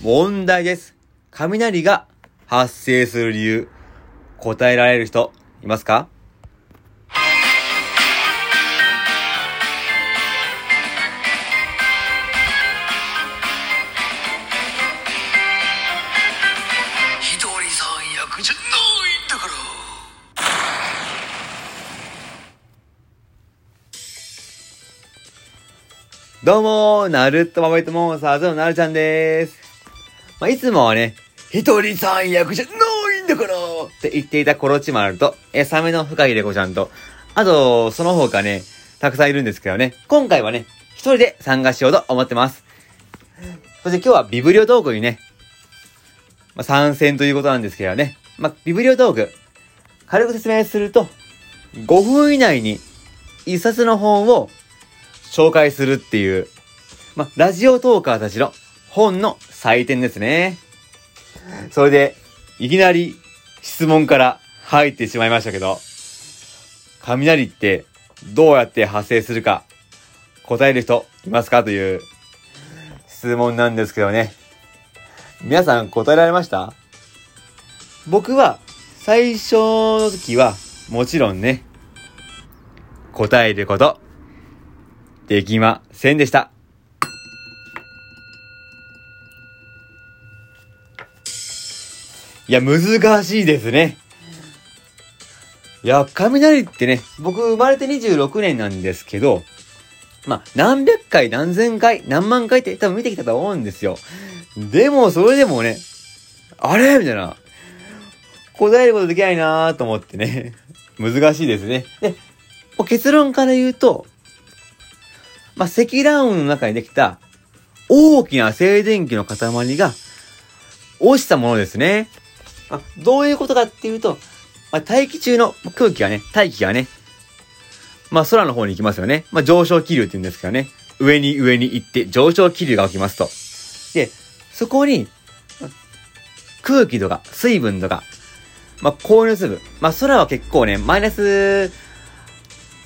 問題です。雷が発生する理由、答えられる人、いますか？ひとりさん役じゃないんだからどうもー、ナルトマメトモンスターズのなるちゃんでーす。まあ、いつもはね、ひとりさん役じゃないんだからって言っていたコロチマルと、え、サメの深井レコちゃんと、あと、その他ね、たくさんいるんですけどね、今回はね、一人で参加しようと思ってます。そして今日はビブリオトークにね、まあ、参戦ということなんですけどね、まあ、ビブリオトーク、軽く説明すると、5分以内に一冊の本を紹介するっていう、まあ、ラジオトーカーたちの本の祭典ですね。それで、いきなり質問から入ってしまいましたけど、雷ってどうやって発生するか答える人いますかという質問なんですけどね。皆さん答えられました？僕は最初の時はもちろんね、答えることできませんでした。いや、難しいですね。いや、雷ってね、僕生まれて26年なんですけど、まあ、何百回、何千回、何万回って多分見てきたと思うんですよ。でも、それでもね、あれ？みたいな。答えることできないなーと思ってね。難しいですね。で、結論から言うと、まあ、積乱雲の中にできた大きな静電気の塊が落ちたものですね。あどういうことかっていうと、まあ、大気中の空気がね、大気がね、まあ、空の方に行きますよね。まあ、上昇気流って言うんですけどね。上に上に行って上昇気流が起きますと。で、そこに、空気とか水分とか、まあ、氷の粒。まあ、空は結構ね、マイナス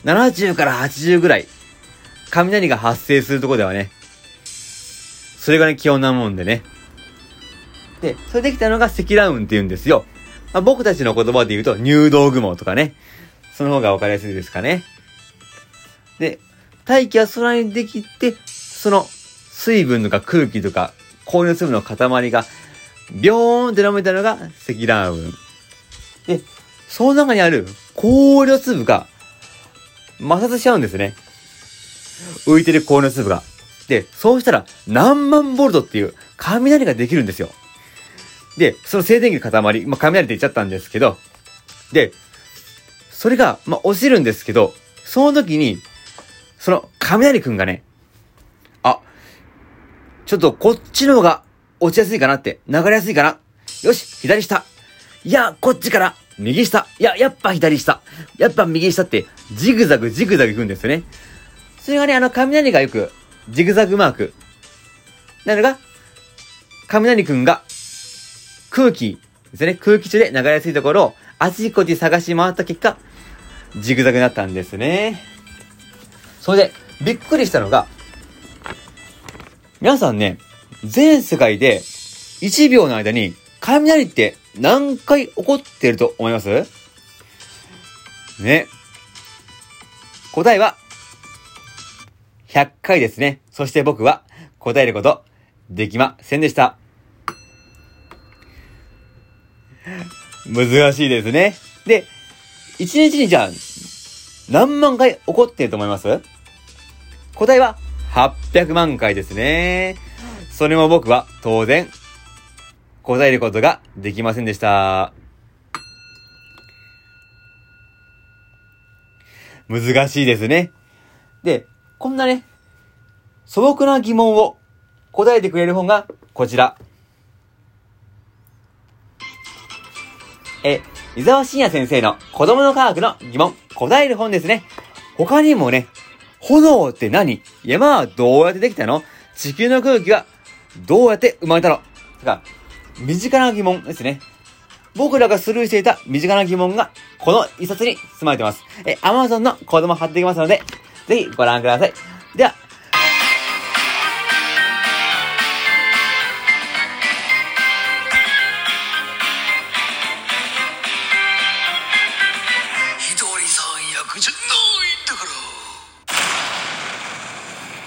70から80ぐらい、雷が発生するとこではね、それがね、気温なもんでね。で、それできたのが積乱雲って言うんですよ。まあ、僕たちの言葉で言うと、入道雲とかね。その方がわかりやすいですかね。で、大気は空にできて、その水分とか空気とか氷の粒の塊が、ビョーンって伸びたのが積乱雲。で、その中にある氷の粒が摩擦しちゃうんですね。浮いてる氷の粒が。で、そうしたら何万ボルトっていう雷ができるんですよ。で、その静電気の塊、まあ、雷って言っちゃったんですけど、で、それが、まあ、落ちるんですけど、その時に、その雷くんがね、あ、ちょっとこっちの方が落ちやすいかなって、流れやすいかな。よし、左下。いや、こっちから、右下。いや、やっぱ左下。やっぱ右下って、ジグザグジグザグ行くんですよね。それがね、あの、雷がよく、ジグザグマーク。なのが、雷くんが、空気ですね。空気中で流れやすいところを、あちこち探し回った結果、ジグザグになったんですね。それで、びっくりしたのが、皆さんね、全世界で1秒の間に雷って何回起こってると思います？ね。答えは、100回ですね。そして僕は答えることできませんでした。難しいですね。で、1日にじゃあ、何万回起こってると思います？答えは800万回ですね。それも僕は当然答えることができませんでした。難しいですね。で、こんなね、素朴な疑問を答えてくれる本がこちら。え、伊沢慎也先生の子供の科学の疑問、答える本ですね。他にもね、炎って何？山はどうやってできたの？地球の空気はどうやって生まれたの？とか、身近な疑問ですね。僕らがスルーしていた身近な疑問が、この一冊に包まれてます。え、Amazon の子供貼っていきますので、ぜひご覧ください。では、